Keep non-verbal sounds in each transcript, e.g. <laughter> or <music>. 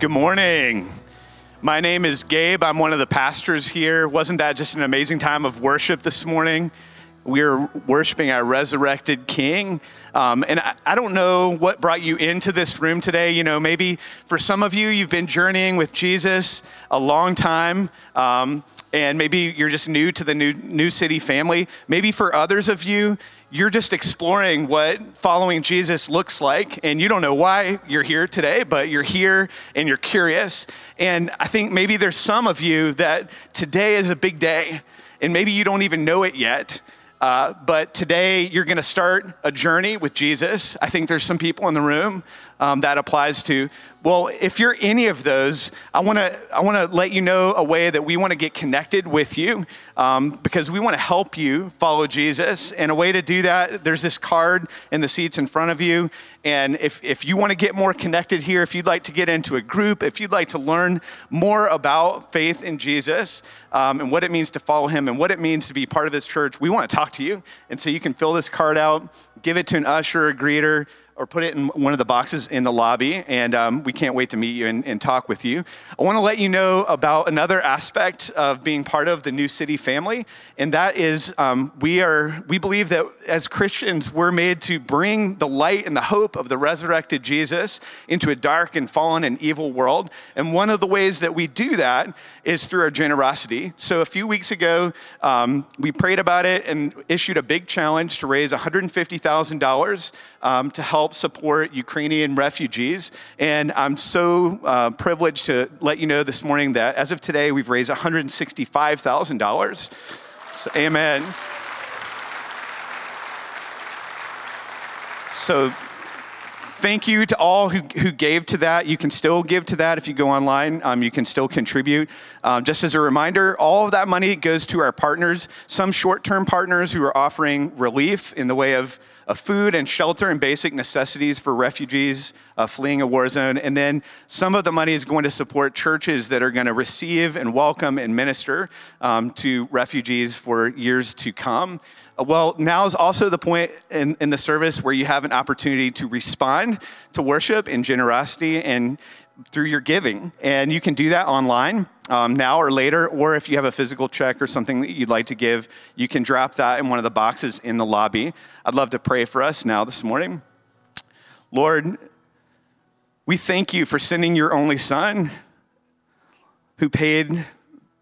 Good morning. My name is Gabe. I'm one of the pastors here. Wasn't that just an amazing time of worship this morning? We are worshiping our resurrected King. Um, and I, I, don't know what brought you into this room today. You know, maybe for some of you, you've been journeying with Jesus a long time. Um, and maybe you're just new to the new, new city family. Maybe for others of you, you're just exploring what following Jesus looks like, and you don't know why you're here today, but you're here and you're curious. And I think maybe there's some of you that today is a big day, and maybe you don't even know it yet. Uh, but today you're going to start a journey with Jesus. I think there's some people in the room um, that applies to. Well, if you're any of those, I want to I want to let you know a way that we want to get connected with you um, because we want to help you follow Jesus. And a way to do that, there's this card in the seats in front of you. And if, if you want to get more connected here, if you'd like to get into a group, if you'd like to learn more about faith in Jesus um, and what it means to follow him and what it means to be part of His church, we want to talk to you. And so you can fill this card out, give it to an usher, a greeter, or put it in one of the boxes in the lobby, and um, we can't wait to meet you and, and talk with you. I want to let you know about another aspect of being part of the New City family, and that is um, we are we believe that as Christians we're made to bring the light and the hope of the resurrected Jesus into a dark and fallen and evil world, and one of the ways that we do that is through our generosity. So a few weeks ago, um, we prayed about it and issued a big challenge to raise $150,000 um, to help support Ukrainian refugees. And I'm so uh, privileged to let you know this morning that as of today, we've raised $165,000. So, amen. So thank you to all who, who gave to that. You can still give to that if you go online. Um, you can still contribute. Um, just as a reminder, all of that money goes to our partners, some short term partners who are offering relief in the way of, of food and shelter and basic necessities for refugees uh, fleeing a war zone. And then some of the money is going to support churches that are going to receive and welcome and minister um, to refugees for years to come. Well, now is also the point in, in the service where you have an opportunity to respond to worship in generosity and through your giving. And you can do that online um, now or later, or if you have a physical check or something that you'd like to give, you can drop that in one of the boxes in the lobby. I'd love to pray for us now this morning. Lord, we thank you for sending your only son who paid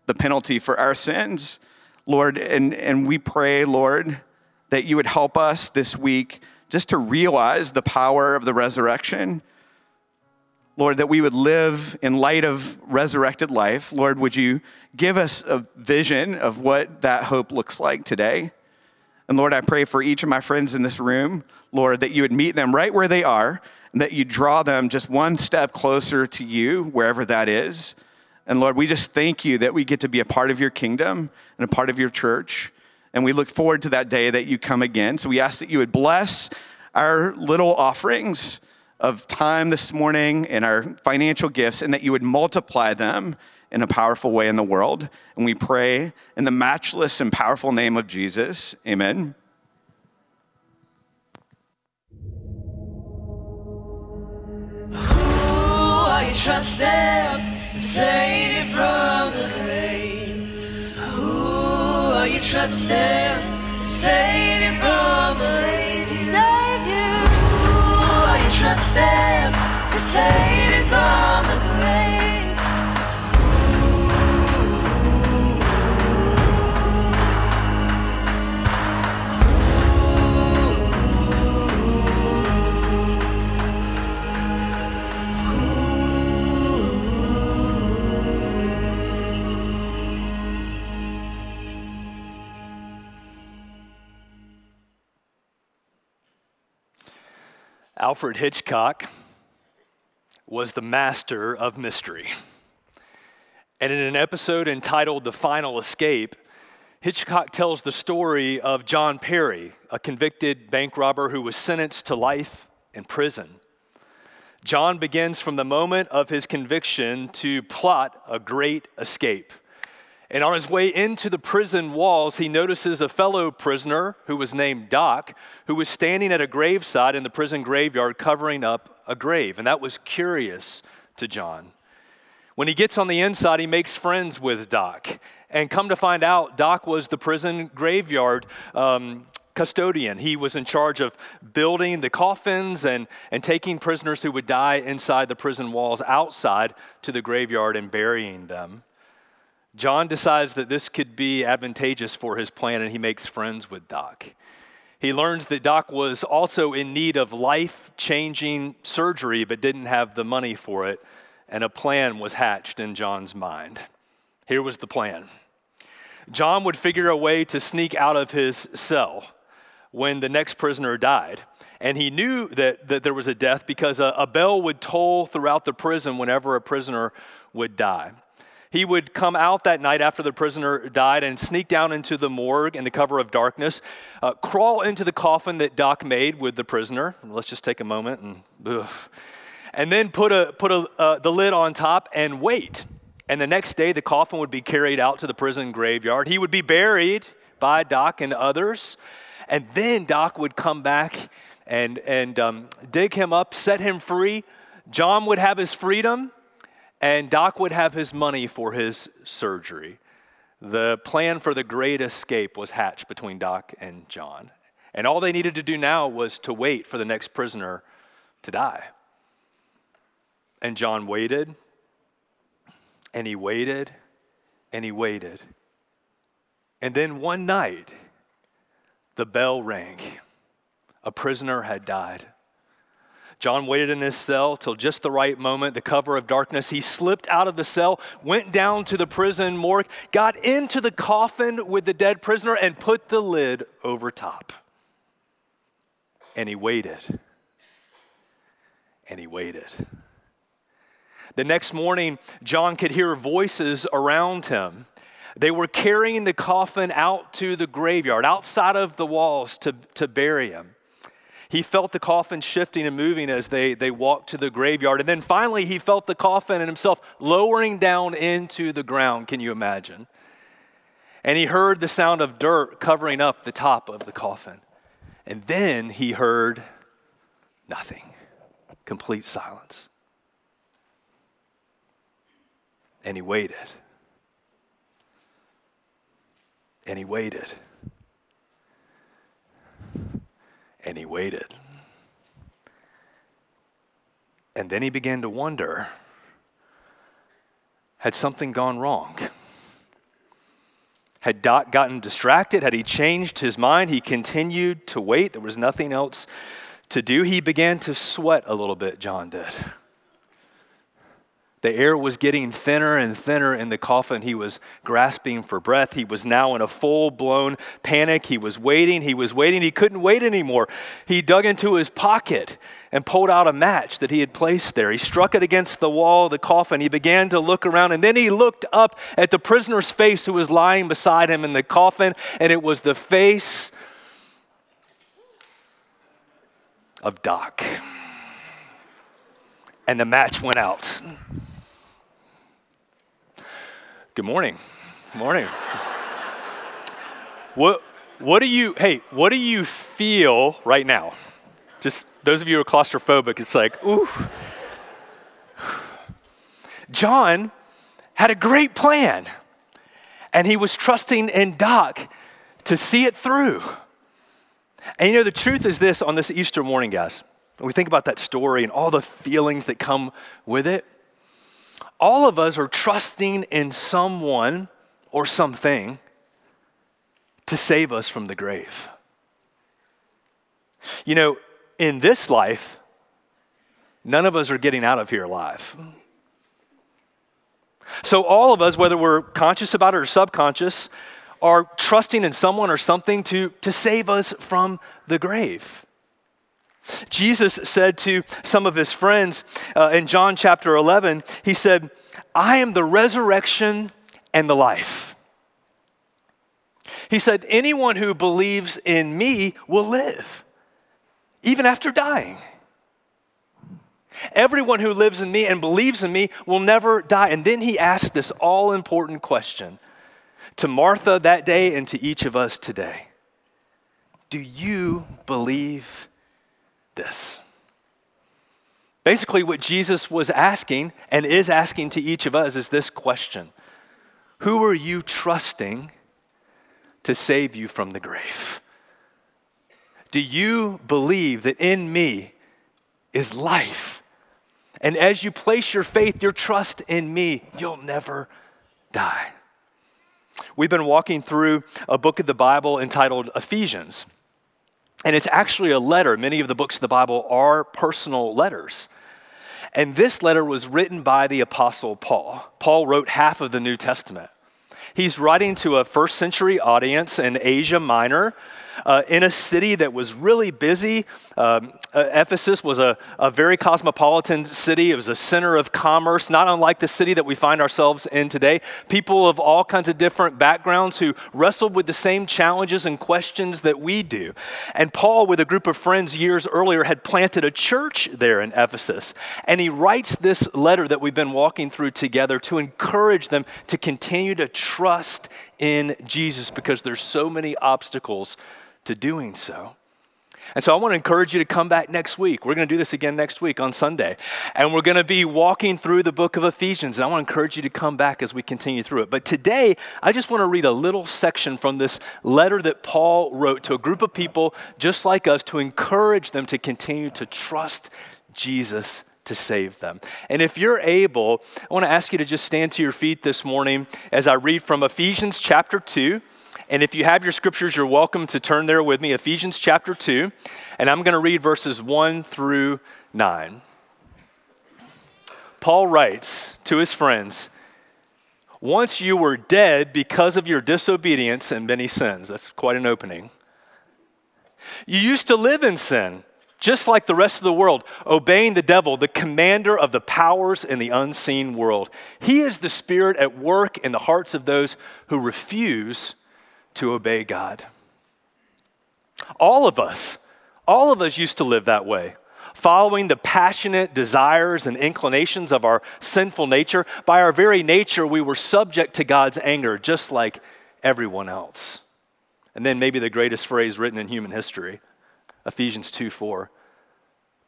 the penalty for our sins. Lord, and, and we pray, Lord, that you would help us this week just to realize the power of the resurrection. Lord, that we would live in light of resurrected life. Lord, would you give us a vision of what that hope looks like today? And Lord, I pray for each of my friends in this room, Lord, that you would meet them right where they are and that you draw them just one step closer to you, wherever that is. And Lord, we just thank you that we get to be a part of your kingdom and a part of your church. And we look forward to that day that you come again. So we ask that you would bless our little offerings of time this morning and our financial gifts, and that you would multiply them in a powerful way in the world. And we pray in the matchless and powerful name of Jesus. Amen. Who are you trusting? Save you from the grave. Who are you trusting save you from the grave? Save you. Who are you trusting to save you from Alfred Hitchcock was the master of mystery. And in an episode entitled The Final Escape, Hitchcock tells the story of John Perry, a convicted bank robber who was sentenced to life in prison. John begins from the moment of his conviction to plot a great escape. And on his way into the prison walls, he notices a fellow prisoner who was named Doc, who was standing at a graveside in the prison graveyard covering up a grave. And that was curious to John. When he gets on the inside, he makes friends with Doc. And come to find out, Doc was the prison graveyard um, custodian. He was in charge of building the coffins and, and taking prisoners who would die inside the prison walls outside to the graveyard and burying them. John decides that this could be advantageous for his plan, and he makes friends with Doc. He learns that Doc was also in need of life changing surgery, but didn't have the money for it, and a plan was hatched in John's mind. Here was the plan John would figure a way to sneak out of his cell when the next prisoner died. And he knew that, that there was a death because a, a bell would toll throughout the prison whenever a prisoner would die. He would come out that night after the prisoner died and sneak down into the morgue in the cover of darkness, uh, crawl into the coffin that Doc made with the prisoner. Let's just take a moment and, ugh. and then put a put a, uh, the lid on top and wait. And the next day, the coffin would be carried out to the prison graveyard. He would be buried by Doc and others, and then Doc would come back and and um, dig him up, set him free. John would have his freedom and Doc would have his money for his surgery. The plan for the great escape was hatched between Doc and John. And all they needed to do now was to wait for the next prisoner to die. And John waited, and he waited, and he waited. And then one night, the bell rang. A prisoner had died. John waited in his cell till just the right moment, the cover of darkness. He slipped out of the cell, went down to the prison morgue, got into the coffin with the dead prisoner, and put the lid over top. And he waited. And he waited. The next morning, John could hear voices around him. They were carrying the coffin out to the graveyard, outside of the walls to, to bury him. He felt the coffin shifting and moving as they, they walked to the graveyard. And then finally, he felt the coffin and himself lowering down into the ground. Can you imagine? And he heard the sound of dirt covering up the top of the coffin. And then he heard nothing complete silence. And he waited. And he waited. And he waited. And then he began to wonder had something gone wrong? Had Doc gotten distracted? Had he changed his mind? He continued to wait. There was nothing else to do. He began to sweat a little bit, John did. The air was getting thinner and thinner in the coffin. He was grasping for breath. He was now in a full blown panic. He was waiting. He was waiting. He couldn't wait anymore. He dug into his pocket and pulled out a match that he had placed there. He struck it against the wall of the coffin. He began to look around and then he looked up at the prisoner's face who was lying beside him in the coffin, and it was the face of Doc. And the match went out. Good morning. Morning. what, what do you, hey, what do you feel right now? Just those of you who are claustrophobic, it's like, ooh. John had a great plan, and he was trusting in Doc to see it through. And you know, the truth is this on this Easter morning, guys. When we think about that story and all the feelings that come with it, all of us are trusting in someone or something to save us from the grave. You know, in this life, none of us are getting out of here alive. So, all of us, whether we're conscious about it or subconscious, are trusting in someone or something to, to save us from the grave. Jesus said to some of his friends uh, in John chapter 11, he said, I am the resurrection and the life. He said, Anyone who believes in me will live, even after dying. Everyone who lives in me and believes in me will never die. And then he asked this all important question to Martha that day and to each of us today Do you believe this? Basically, what Jesus was asking and is asking to each of us is this question Who are you trusting to save you from the grave? Do you believe that in me is life? And as you place your faith, your trust in me, you'll never die. We've been walking through a book of the Bible entitled Ephesians. And it's actually a letter. Many of the books of the Bible are personal letters. And this letter was written by the Apostle Paul. Paul wrote half of the New Testament. He's writing to a first century audience in Asia Minor uh, in a city that was really busy. Um, uh, Ephesus was a, a very cosmopolitan city. It was a center of commerce, not unlike the city that we find ourselves in today. People of all kinds of different backgrounds who wrestled with the same challenges and questions that we do. And Paul, with a group of friends years earlier, had planted a church there in Ephesus. And he writes this letter that we've been walking through together to encourage them to continue to trust in Jesus because there's so many obstacles to doing so. And so I want to encourage you to come back next week. We're going to do this again next week on Sunday. And we're going to be walking through the book of Ephesians. And I want to encourage you to come back as we continue through it. But today, I just want to read a little section from this letter that Paul wrote to a group of people just like us to encourage them to continue to trust Jesus to save them. And if you're able, I want to ask you to just stand to your feet this morning as I read from Ephesians chapter 2. And if you have your scriptures, you're welcome to turn there with me, Ephesians chapter 2. And I'm going to read verses 1 through 9. Paul writes to his friends, Once you were dead because of your disobedience and many sins. That's quite an opening. You used to live in sin, just like the rest of the world, obeying the devil, the commander of the powers in the unseen world. He is the spirit at work in the hearts of those who refuse to obey God. All of us, all of us used to live that way, following the passionate desires and inclinations of our sinful nature. By our very nature, we were subject to God's anger, just like everyone else. And then maybe the greatest phrase written in human history Ephesians 2 4.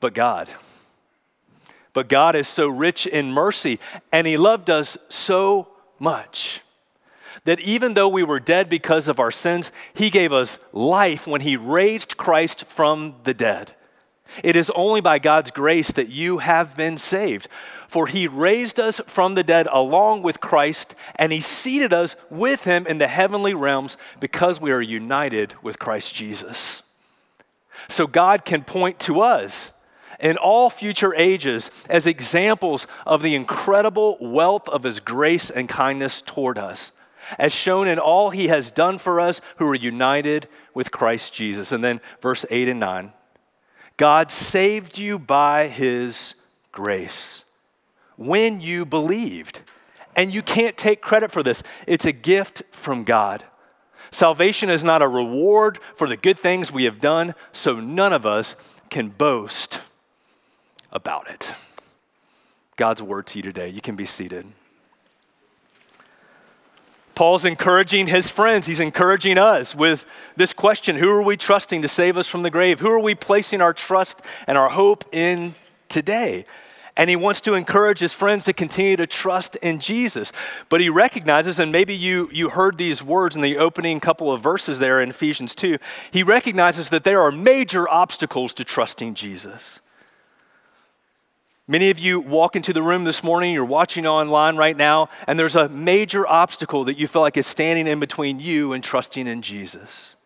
But God, but God is so rich in mercy, and He loved us so much that even though we were dead because of our sins, He gave us life when He raised Christ from the dead. It is only by God's grace that you have been saved. For He raised us from the dead along with Christ, and He seated us with Him in the heavenly realms because we are united with Christ Jesus. So God can point to us in all future ages as examples of the incredible wealth of His grace and kindness toward us as shown in all he has done for us who are united with Christ Jesus. And then verse 8 and 9 God saved you by his grace when you believed. And you can't take credit for this, it's a gift from God. Salvation is not a reward for the good things we have done, so none of us can boast about it. God's word to you today. You can be seated. Paul's encouraging his friends, he's encouraging us with this question Who are we trusting to save us from the grave? Who are we placing our trust and our hope in today? And he wants to encourage his friends to continue to trust in Jesus. But he recognizes, and maybe you, you heard these words in the opening couple of verses there in Ephesians 2, he recognizes that there are major obstacles to trusting Jesus. Many of you walk into the room this morning, you're watching online right now, and there's a major obstacle that you feel like is standing in between you and trusting in Jesus.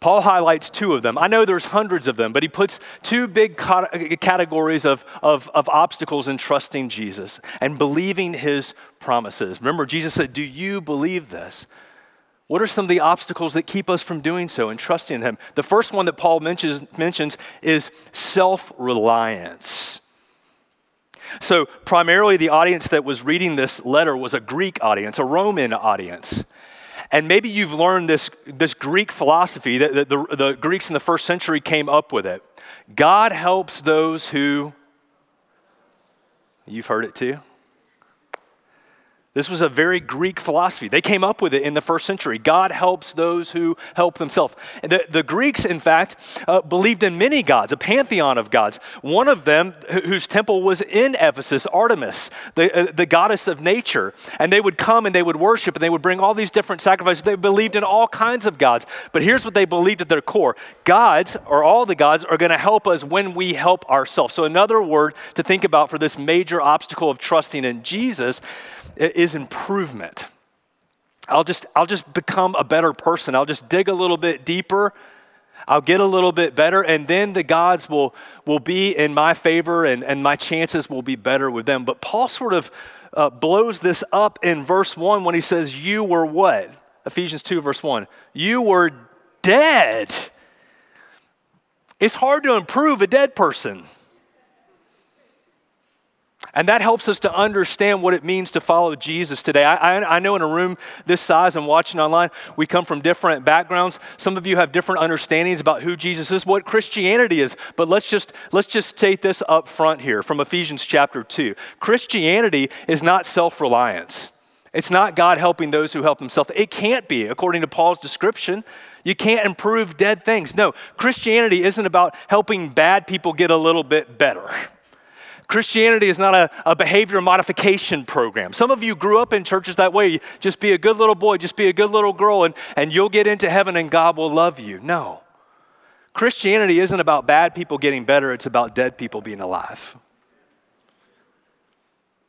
Paul highlights two of them. I know there's hundreds of them, but he puts two big categories of, of, of, obstacles in trusting Jesus and believing his promises. Remember, Jesus said, Do you believe this? What are some of the obstacles that keep us from doing so and trusting Him? The first one that Paul mentions, mentions is self reliance. So, primarily, the audience that was reading this letter was a Greek audience, a Roman audience. And maybe you've learned this, this Greek philosophy that, that the, the Greeks in the first century came up with it. God helps those who, you've heard it too, This was a very Greek philosophy. They came up with it in the first century. God helps those who help themselves. The, the Greeks, in fact, uh, believed in many gods, a pantheon of gods. One of them, whose temple was in Ephesus, Artemis, the, uh, the goddess of nature. And they would come and they would worship and they would bring all these different sacrifices. They believed in all kinds of gods. But here's what they believed at their core gods, or all the gods, are going to help us when we help ourselves. So, another word to think about for this major obstacle of trusting in Jesus is improvement. I'll just, I'll just become a better person. I'll just dig a little bit deeper. I'll get a little bit better, and then the gods will, will be in my favor, and, and my chances will be better with them. But Paul sort of uh, blows this up in verse 1 when he says, You were what? Ephesians 2, verse 1. You were dead. It's hard to improve a dead person. And that helps us to understand what it means to follow Jesus today. I, I, I, know in a room this size and watching online, we come from different backgrounds. Some of you have different understandings about who Jesus is, what Christianity is. But let's just, let's just state this up front here from Ephesians chapter 2. Christianity is not self reliance, it's not God helping those who help themselves. It can't be, according to Paul's description. You can't improve dead things. No, Christianity isn't about helping bad people get a little bit better. Christianity is not a, a behavior modification program. Some of you grew up in churches that way. Just be a good little boy, just be a good little girl, and, and you'll get into heaven and God will love you. No. Christianity isn't about bad people getting better, it's about dead people being alive.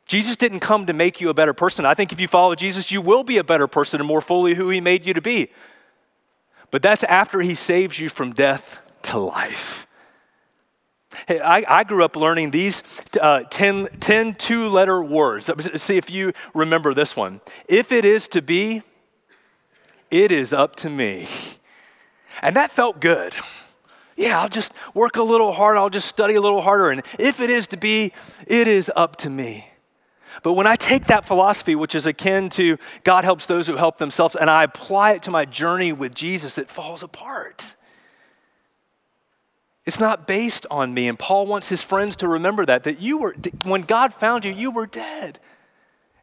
Jesus didn't come to make you a better person. I think if you follow Jesus, you will be a better person and more fully who he made you to be. But that's after he saves you from death to life. Hey, I, I, grew up learning these uh, 10, 10 two letter words. See if you remember this one. If it is to be, it is up to me. And that felt good. Yeah, I'll just work a little harder. I'll just study a little harder. And if it is to be, it is up to me. But when I take that philosophy, which is akin to God helps those who help themselves, and I apply it to my journey with Jesus, it falls apart. It's not based on me. And Paul wants his friends to remember that, that you were, when God found you, you were dead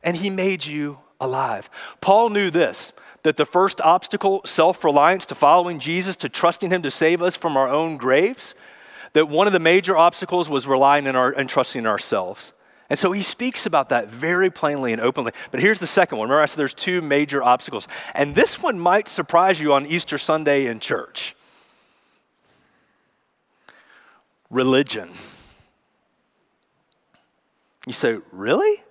and he made you alive. Paul knew this that the first obstacle, self reliance to following Jesus, to trusting him to save us from our own graves, that one of the major obstacles was relying in our, and trusting in ourselves. And so he speaks about that very plainly and openly. But here's the second one. Remember, I said there's two major obstacles. And this one might surprise you on Easter Sunday in church. Religion. You say, really?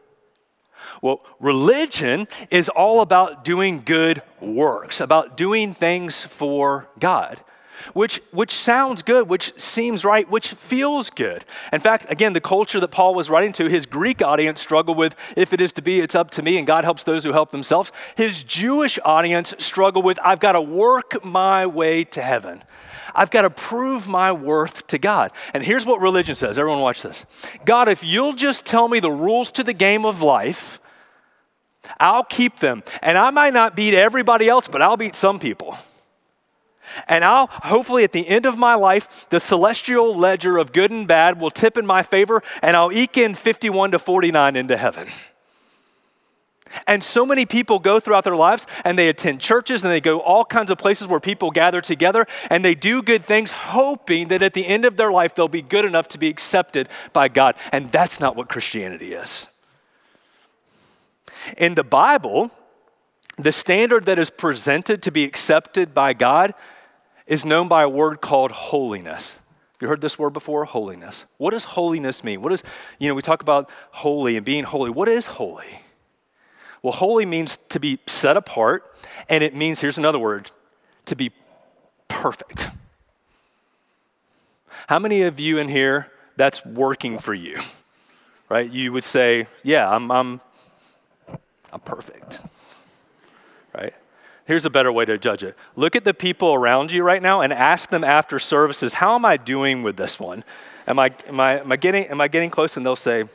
Well, religion is all about doing good works, about doing things for God, which, which sounds good, which seems right, which feels good. In fact, again, the culture that Paul was writing to, his Greek audience struggled with, if it is to be, it's up to me, and God helps those who help themselves. His Jewish audience struggled with, I've got to work my way to heaven. I've got to prove my worth to God. And here's what religion says everyone, watch this God, if you'll just tell me the rules to the game of life, I'll keep them. And I might not beat everybody else, but I'll beat some people. And I'll hopefully at the end of my life, the celestial ledger of good and bad will tip in my favor, and I'll eke in 51 to 49 into heaven. And so many people go throughout their lives and they attend churches and they go all kinds of places where people gather together and they do good things, hoping that at the end of their life they'll be good enough to be accepted by God. And that's not what Christianity is. In the Bible, the standard that is presented to be accepted by God is known by a word called holiness. You heard this word before? Holiness. What does holiness mean? What is, you know, we talk about holy and being holy. What is holy? Well, holy means to be set apart, and it means, here's another word, to be perfect. How many of you in here that's working for you? Right? You would say, Yeah, I'm, I'm, I'm perfect. Here's a better way to judge it. Look at the people around you right now and ask them after services, How am I doing with this one? Am I, am I, am I, getting, am I getting close? And they'll say,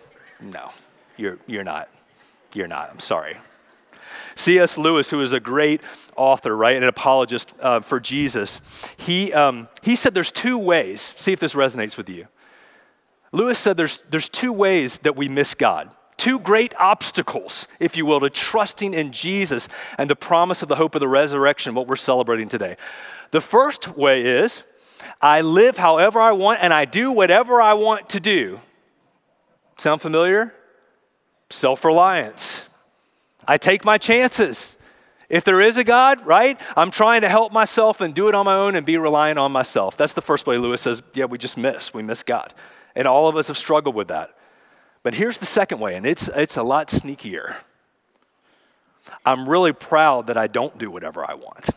No, you're, you're not. You're not. I'm sorry. C.S. Lewis, who is a great author, right, and an apologist uh, for Jesus, he, um, he said there's two ways. See if this resonates with you. Lewis said there's, there's two ways that we miss God. Two great obstacles, if you will, to trusting in Jesus and the promise of the hope of the resurrection, what we're celebrating today. The first way is I live however I want and I do whatever I want to do. Sound familiar? Self reliance. I take my chances. If there is a God, right, I'm trying to help myself and do it on my own and be reliant on myself. That's the first way Lewis says, yeah, we just miss. We miss God. And all of us have struggled with that. But here's the second way, and it's, it's a lot sneakier. I'm really proud that I don't do whatever I want.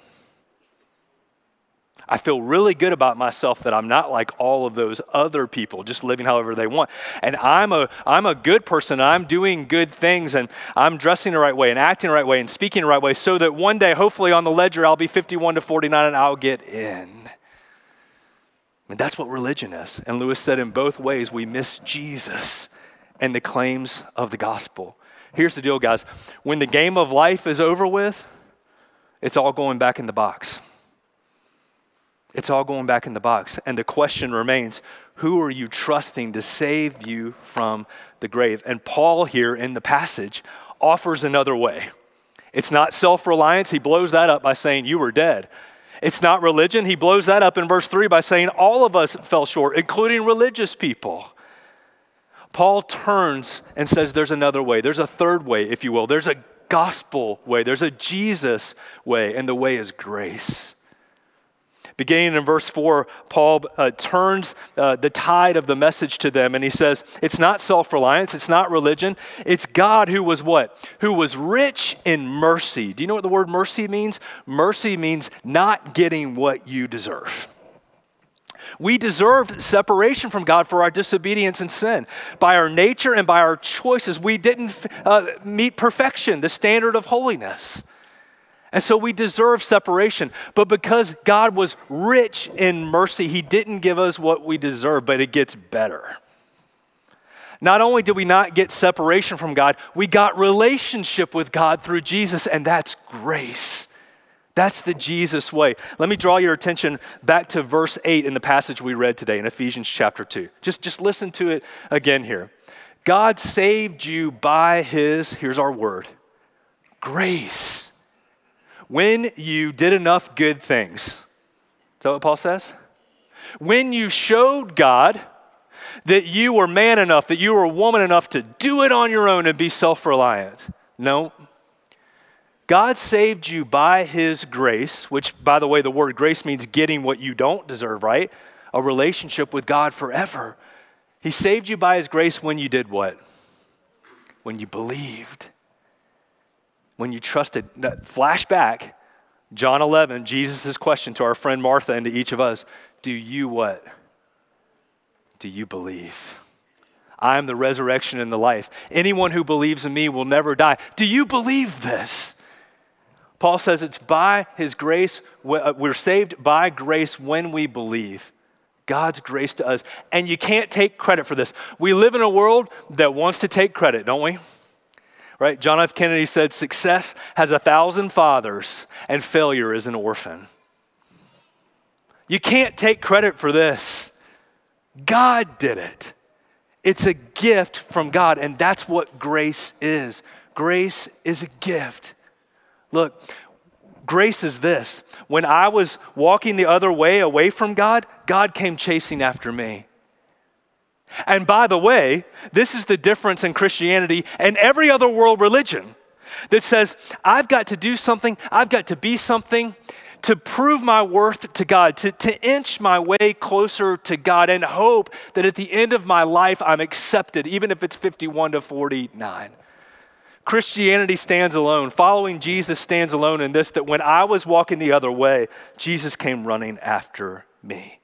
I feel really good about myself that I'm not like all of those other people, just living however they want. And I'm a, I'm a good person. I'm doing good things and I'm dressing the right way and acting the right way and speaking the right way so that one day, hopefully on the ledger, I'll be 51 to 49 and I'll get in. And that's what religion is. And Lewis said in both ways, we miss Jesus and the claims of the gospel. Here's the deal, guys. When the game of life is over with, it's all going back in the box. It's all going back in the box. And the question remains who are you trusting to save you from the grave? And Paul, here in the passage, offers another way. It's not self reliance. He blows that up by saying, You were dead. It's not religion. He blows that up in verse 3 by saying, All of us fell short, including religious people. Paul turns and says there's another way. There's a third way, if you will. There's a gospel way. There's a Jesus way, and the way is grace. Beginning in verse 4, Paul uh, turns uh, the tide of the message to them and he says, It's not self reliance, it's not religion, it's God who was what? Who was rich in mercy. Do you know what the word mercy means? Mercy means not getting what you deserve. We deserved separation from God for our disobedience and sin. By our nature and by our choices, we didn't uh, meet perfection, the standard of holiness. And so we deserve separation. But because God was rich in mercy, He didn't give us what we deserve, but it gets better. Not only did we not get separation from God, we got relationship with God through Jesus, and that's grace. That's the Jesus way. Let me draw your attention back to verse 8 in the passage we read today in Ephesians chapter 2. Just, just listen to it again here. God saved you by his, here's our word, grace. When you did enough good things. Is that what Paul says? When you showed God that you were man enough, that you were woman enough to do it on your own and be self reliant. No, God saved you by his grace, which, by the way, the word grace means getting what you don't deserve, right? A relationship with God forever. He saved you by his grace when you did what? When you believed. When you trusted. Flashback, John 11, Jesus' question to our friend Martha and to each of us Do you what? Do you believe? I am the resurrection and the life. Anyone who believes in me will never die. Do you believe this? Paul says it's by his grace, uh, we're saved by grace when we believe. God's grace to us. And you can't take credit for this. We live in a world that wants to take credit, don't we? Right? John F. Kennedy said, Success has a thousand fathers, and failure is an orphan. You can't take credit for this. God did it. It's a gift from God, and that's what grace is. Grace is a gift. Look, grace is this. When I was walking the other way away from God, God came chasing after me. And by the way, this is the difference in Christianity and every other world religion that says, I've got to do something, I've got to be something to prove my worth to God, to, to inch my way closer to God, and hope that at the end of my life I'm accepted, even if it's 51 to 49. Christianity stands alone. Following Jesus stands alone in this that when I was walking the other way, Jesus came running after me.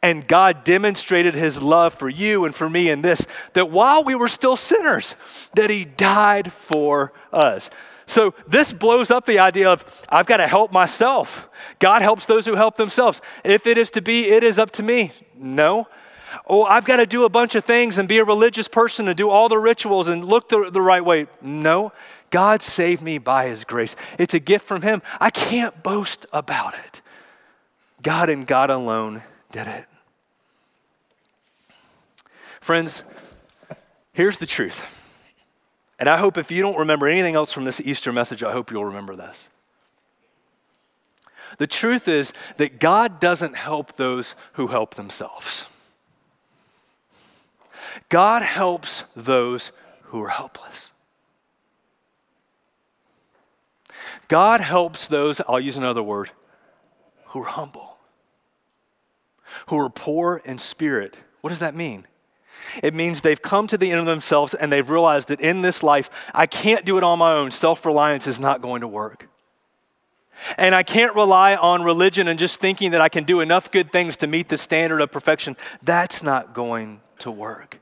And God demonstrated his love for you and for me in this that while we were still sinners, that he died for us. So this blows up the idea of I've got to help myself. God helps those who help themselves. If it is to be, it is up to me. No, oh, I've got to do a bunch of things and be a religious person and do all the rituals and look the, the right way. No, God saved me by His grace. It's a gift from Him. I can't boast about it. God and God alone did it. Friends, here's the truth And I hope if you don't remember anything else from this Easter message, I hope you'll remember this. The truth is that God doesn't help those who help themselves. God helps those who are helpless. God helps those, I'll use another word, who are humble, who are poor in spirit. What does that mean? It means they've come to the end of themselves and they've realized that in this life, I can't do it on my own. Self reliance is not going to work. And I can't rely on religion and just thinking that I can do enough good things to meet the standard of perfection. That's not going to work.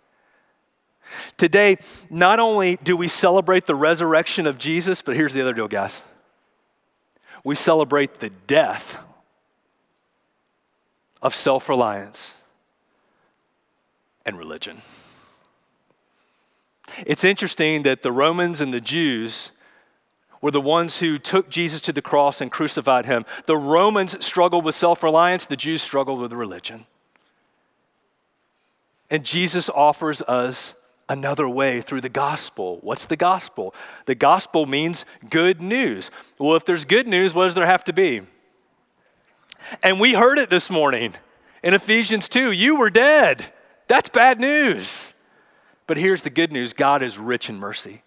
Today, not only do we celebrate the resurrection of Jesus, but here's the other deal, guys. We celebrate the death of self reliance and religion. It's interesting that the Romans and the Jews were the ones who took Jesus to the cross and crucified him. The Romans struggled with self reliance, the Jews struggled with religion. And Jesus offers us another way through the gospel. What's the gospel? The gospel means good news. Well, if there's good news, what does there have to be? And we heard it this morning in Ephesians 2 you were dead. That's bad news. But here's the good news God is rich in mercy.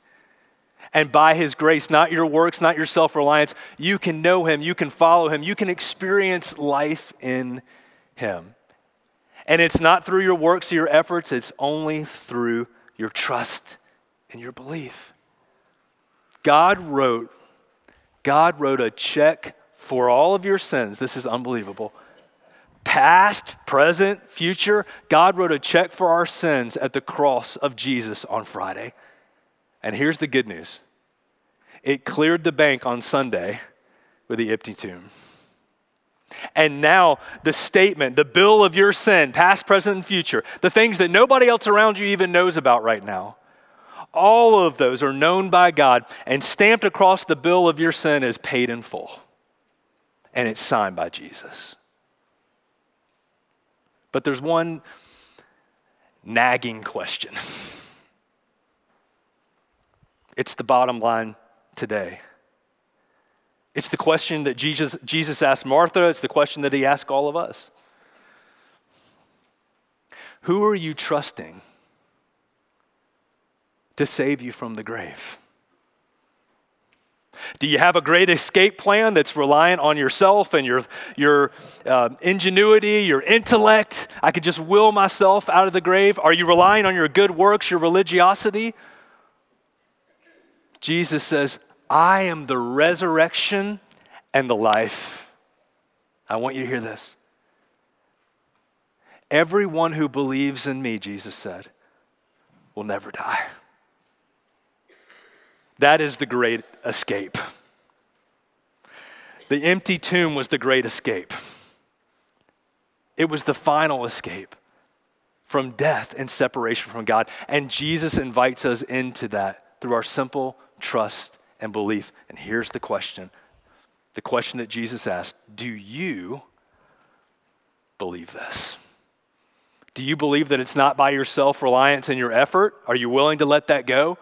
And by his grace, not your works, not your self reliance, you can know him, you can follow him, you can experience life in him. And it's not through your works or your efforts, it's only through your trust and your belief. God wrote, God wrote a check for all of your sins. This is unbelievable. Past, present, future, God wrote a check for our sins at the cross of Jesus on Friday. And here's the good news it cleared the bank on Sunday with the empty tomb. And now, the statement, the bill of your sin, past, present, and future, the things that nobody else around you even knows about right now, all of those are known by God and stamped across the bill of your sin as paid in full. And it's signed by Jesus. But there's one nagging question. <laughs> It's the bottom line today. It's the question that Jesus, Jesus asked Martha, it's the question that he asked all of us. Who are you trusting to save you from the grave? Do you have a great escape plan that's reliant on yourself and your, your uh, ingenuity, your intellect? I can just will myself out of the grave. Are you relying on your good works, your religiosity? Jesus says, I am the resurrection and the life. I want you to hear this. Everyone who believes in me, Jesus said, will never die. That is the great escape. The empty tomb was the great escape. It was the final escape from death and separation from God. And Jesus invites us into that through our simple trust, and belief. And here's the question the question that Jesus asked Do you believe this? Do you believe that it's not by your self reliance and your effort? Are you willing to let that go?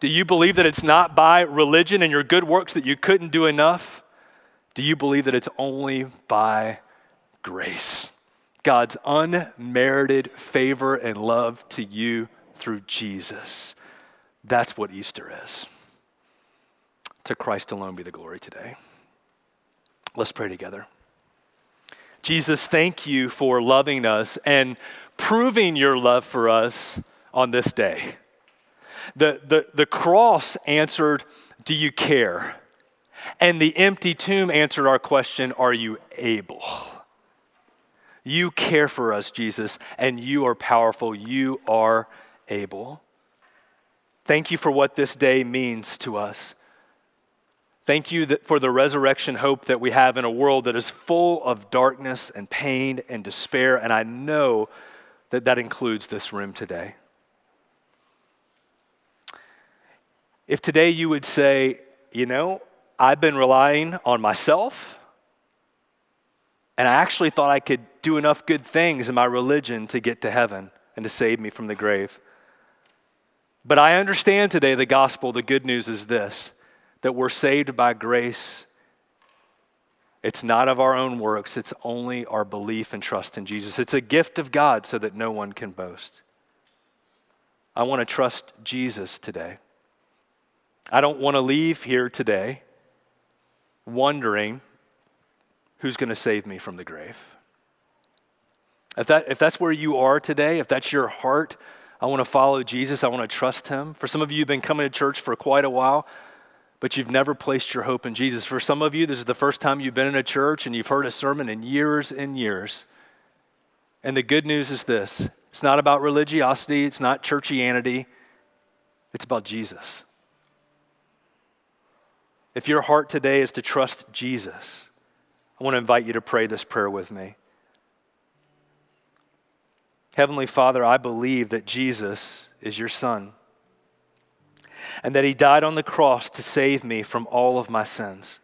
Do you believe that it's not by religion and your good works that you couldn't do enough? Do you believe that it's only by grace? God's unmerited favor and love to you through Jesus. That's what Easter is. To Christ alone be the glory today. Let's pray together. Jesus, thank you for loving us and proving your love for us on this day. The, the, the cross answered, Do you care? And the empty tomb answered our question, Are you able? You care for us, Jesus, and you are powerful. You are able. Thank you for what this day means to us. Thank you for the resurrection hope that we have in a world that is full of darkness and pain and despair, and I know that that includes this room today. If today you would say, you know, I've been relying on myself, and I actually thought I could do enough good things in my religion to get to heaven and to save me from the grave. But I understand today the gospel, the good news is this that we're saved by grace. It's not of our own works, it's only our belief and trust in Jesus. It's a gift of God so that no one can boast. I want to trust Jesus today. I don't want to leave here today wondering who's going to save me from the grave. If, that, if that's where you are today, if that's your heart, I want to follow Jesus. I want to trust him. For some of you, you've been coming to church for quite a while, but you've never placed your hope in Jesus. For some of you, this is the first time you've been in a church and you've heard a sermon in years and years. And the good news is this it's not about religiosity, it's not churchianity, it's about Jesus. If your heart today is to trust Jesus, I want to invite you to pray this prayer with me. Heavenly Father, I believe that Jesus is your Son and that He died on the cross to save me from all of my sins.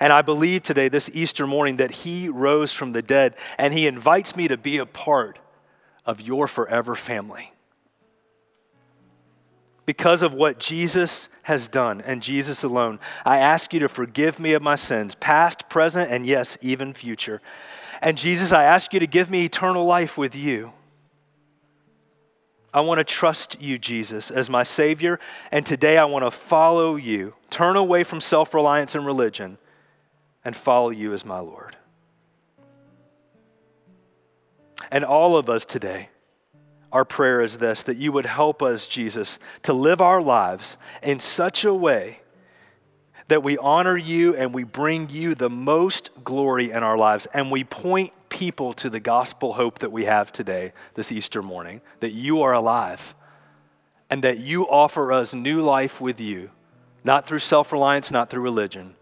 And I believe today, this Easter morning, that He rose from the dead and He invites me to be a part of your forever family. Because of what Jesus has done and Jesus alone, I ask you to forgive me of my sins, past, present, and yes, even future. And Jesus, I ask you to give me eternal life with you. I want to trust you, Jesus, as my Savior, and today I want to follow you, turn away from self reliance and religion, and follow you as my Lord. And all of us today, our prayer is this that you would help us, Jesus, to live our lives in such a way that we honor you and we bring you the most glory in our lives and we point people to the gospel hope that we have today, this Easter morning, that you are alive and that you offer us new life with you, not through self reliance, not through religion,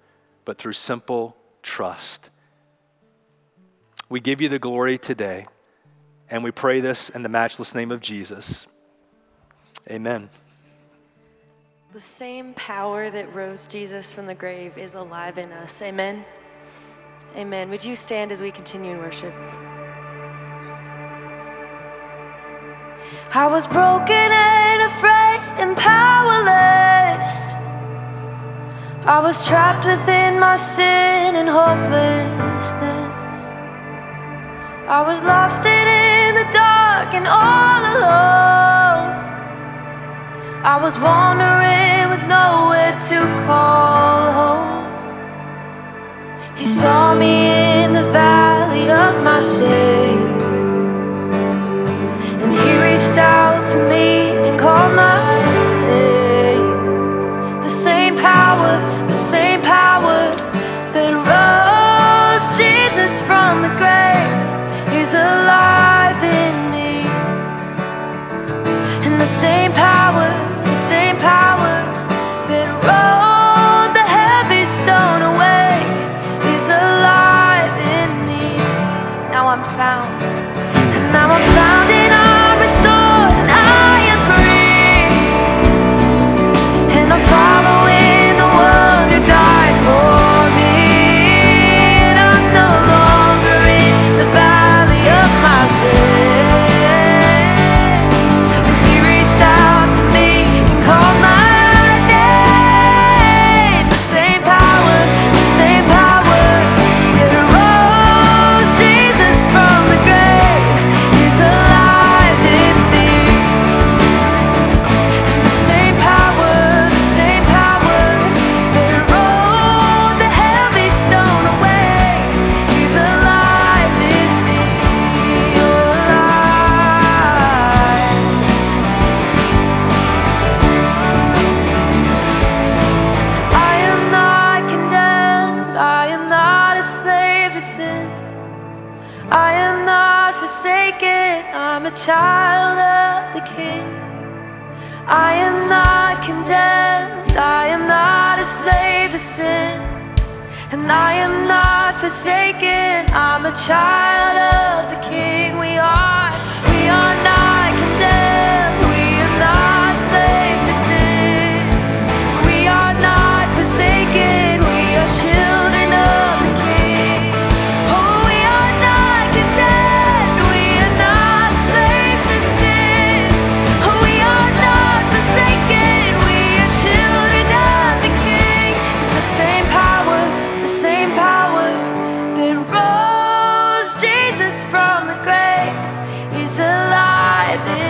but through simple trust. We give you the glory today, and we pray this in the matchless name of Jesus. Amen. The same power that rose Jesus from the grave is alive in us. Amen. Amen. Would you stand as we continue in worship? I was broken and afraid and powerless. I was trapped within my sin and hopelessness. I was lost and in the dark and all alone. I was wandering with nowhere to call saw me in the valley of my shame. And he reached out to me and called my name. The same power, the same power that rose Jesus from the grave is alive in me. And the same power, the same power that rolled driving.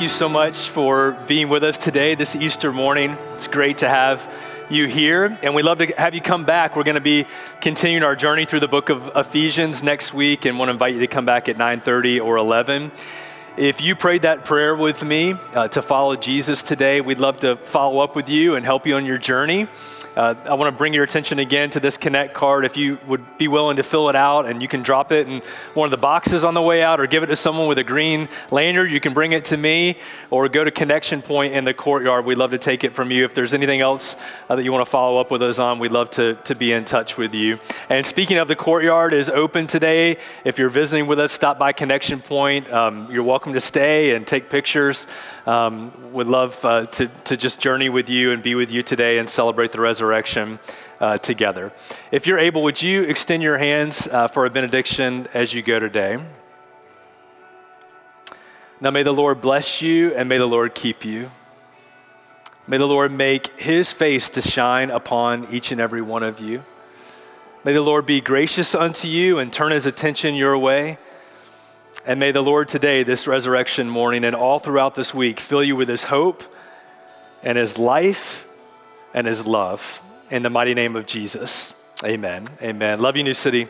Thank you so much for being with us today, this Easter morning. It's great to have you here, and we love to have you come back. We're going to be continuing our journey through the book of Ephesians next week, and want to invite you to come back at 9:30 or 11. If you prayed that prayer with me uh, to follow Jesus today, we'd love to follow up with you and help you on your journey. Uh, I want to bring your attention again to this Connect card. If you would be willing to fill it out, and you can drop it in one of the boxes on the way out, or give it to someone with a green lanyard, you can bring it to me, or go to Connection Point in the courtyard. We'd love to take it from you. If there's anything else uh, that you want to follow up with us on, we'd love to, to be in touch with you. And speaking of the courtyard, is open today. If you're visiting with us, stop by Connection Point. Um, you're welcome to stay and take pictures. Um, would love uh, to, to just journey with you and be with you today and celebrate the resurrection uh, together. If you're able, would you extend your hands uh, for a benediction as you go today? Now, may the Lord bless you and may the Lord keep you. May the Lord make his face to shine upon each and every one of you. May the Lord be gracious unto you and turn his attention your way. And may the Lord today, this resurrection morning, and all throughout this week, fill you with his hope and his life and his love. In the mighty name of Jesus. Amen. Amen. Love you, New City.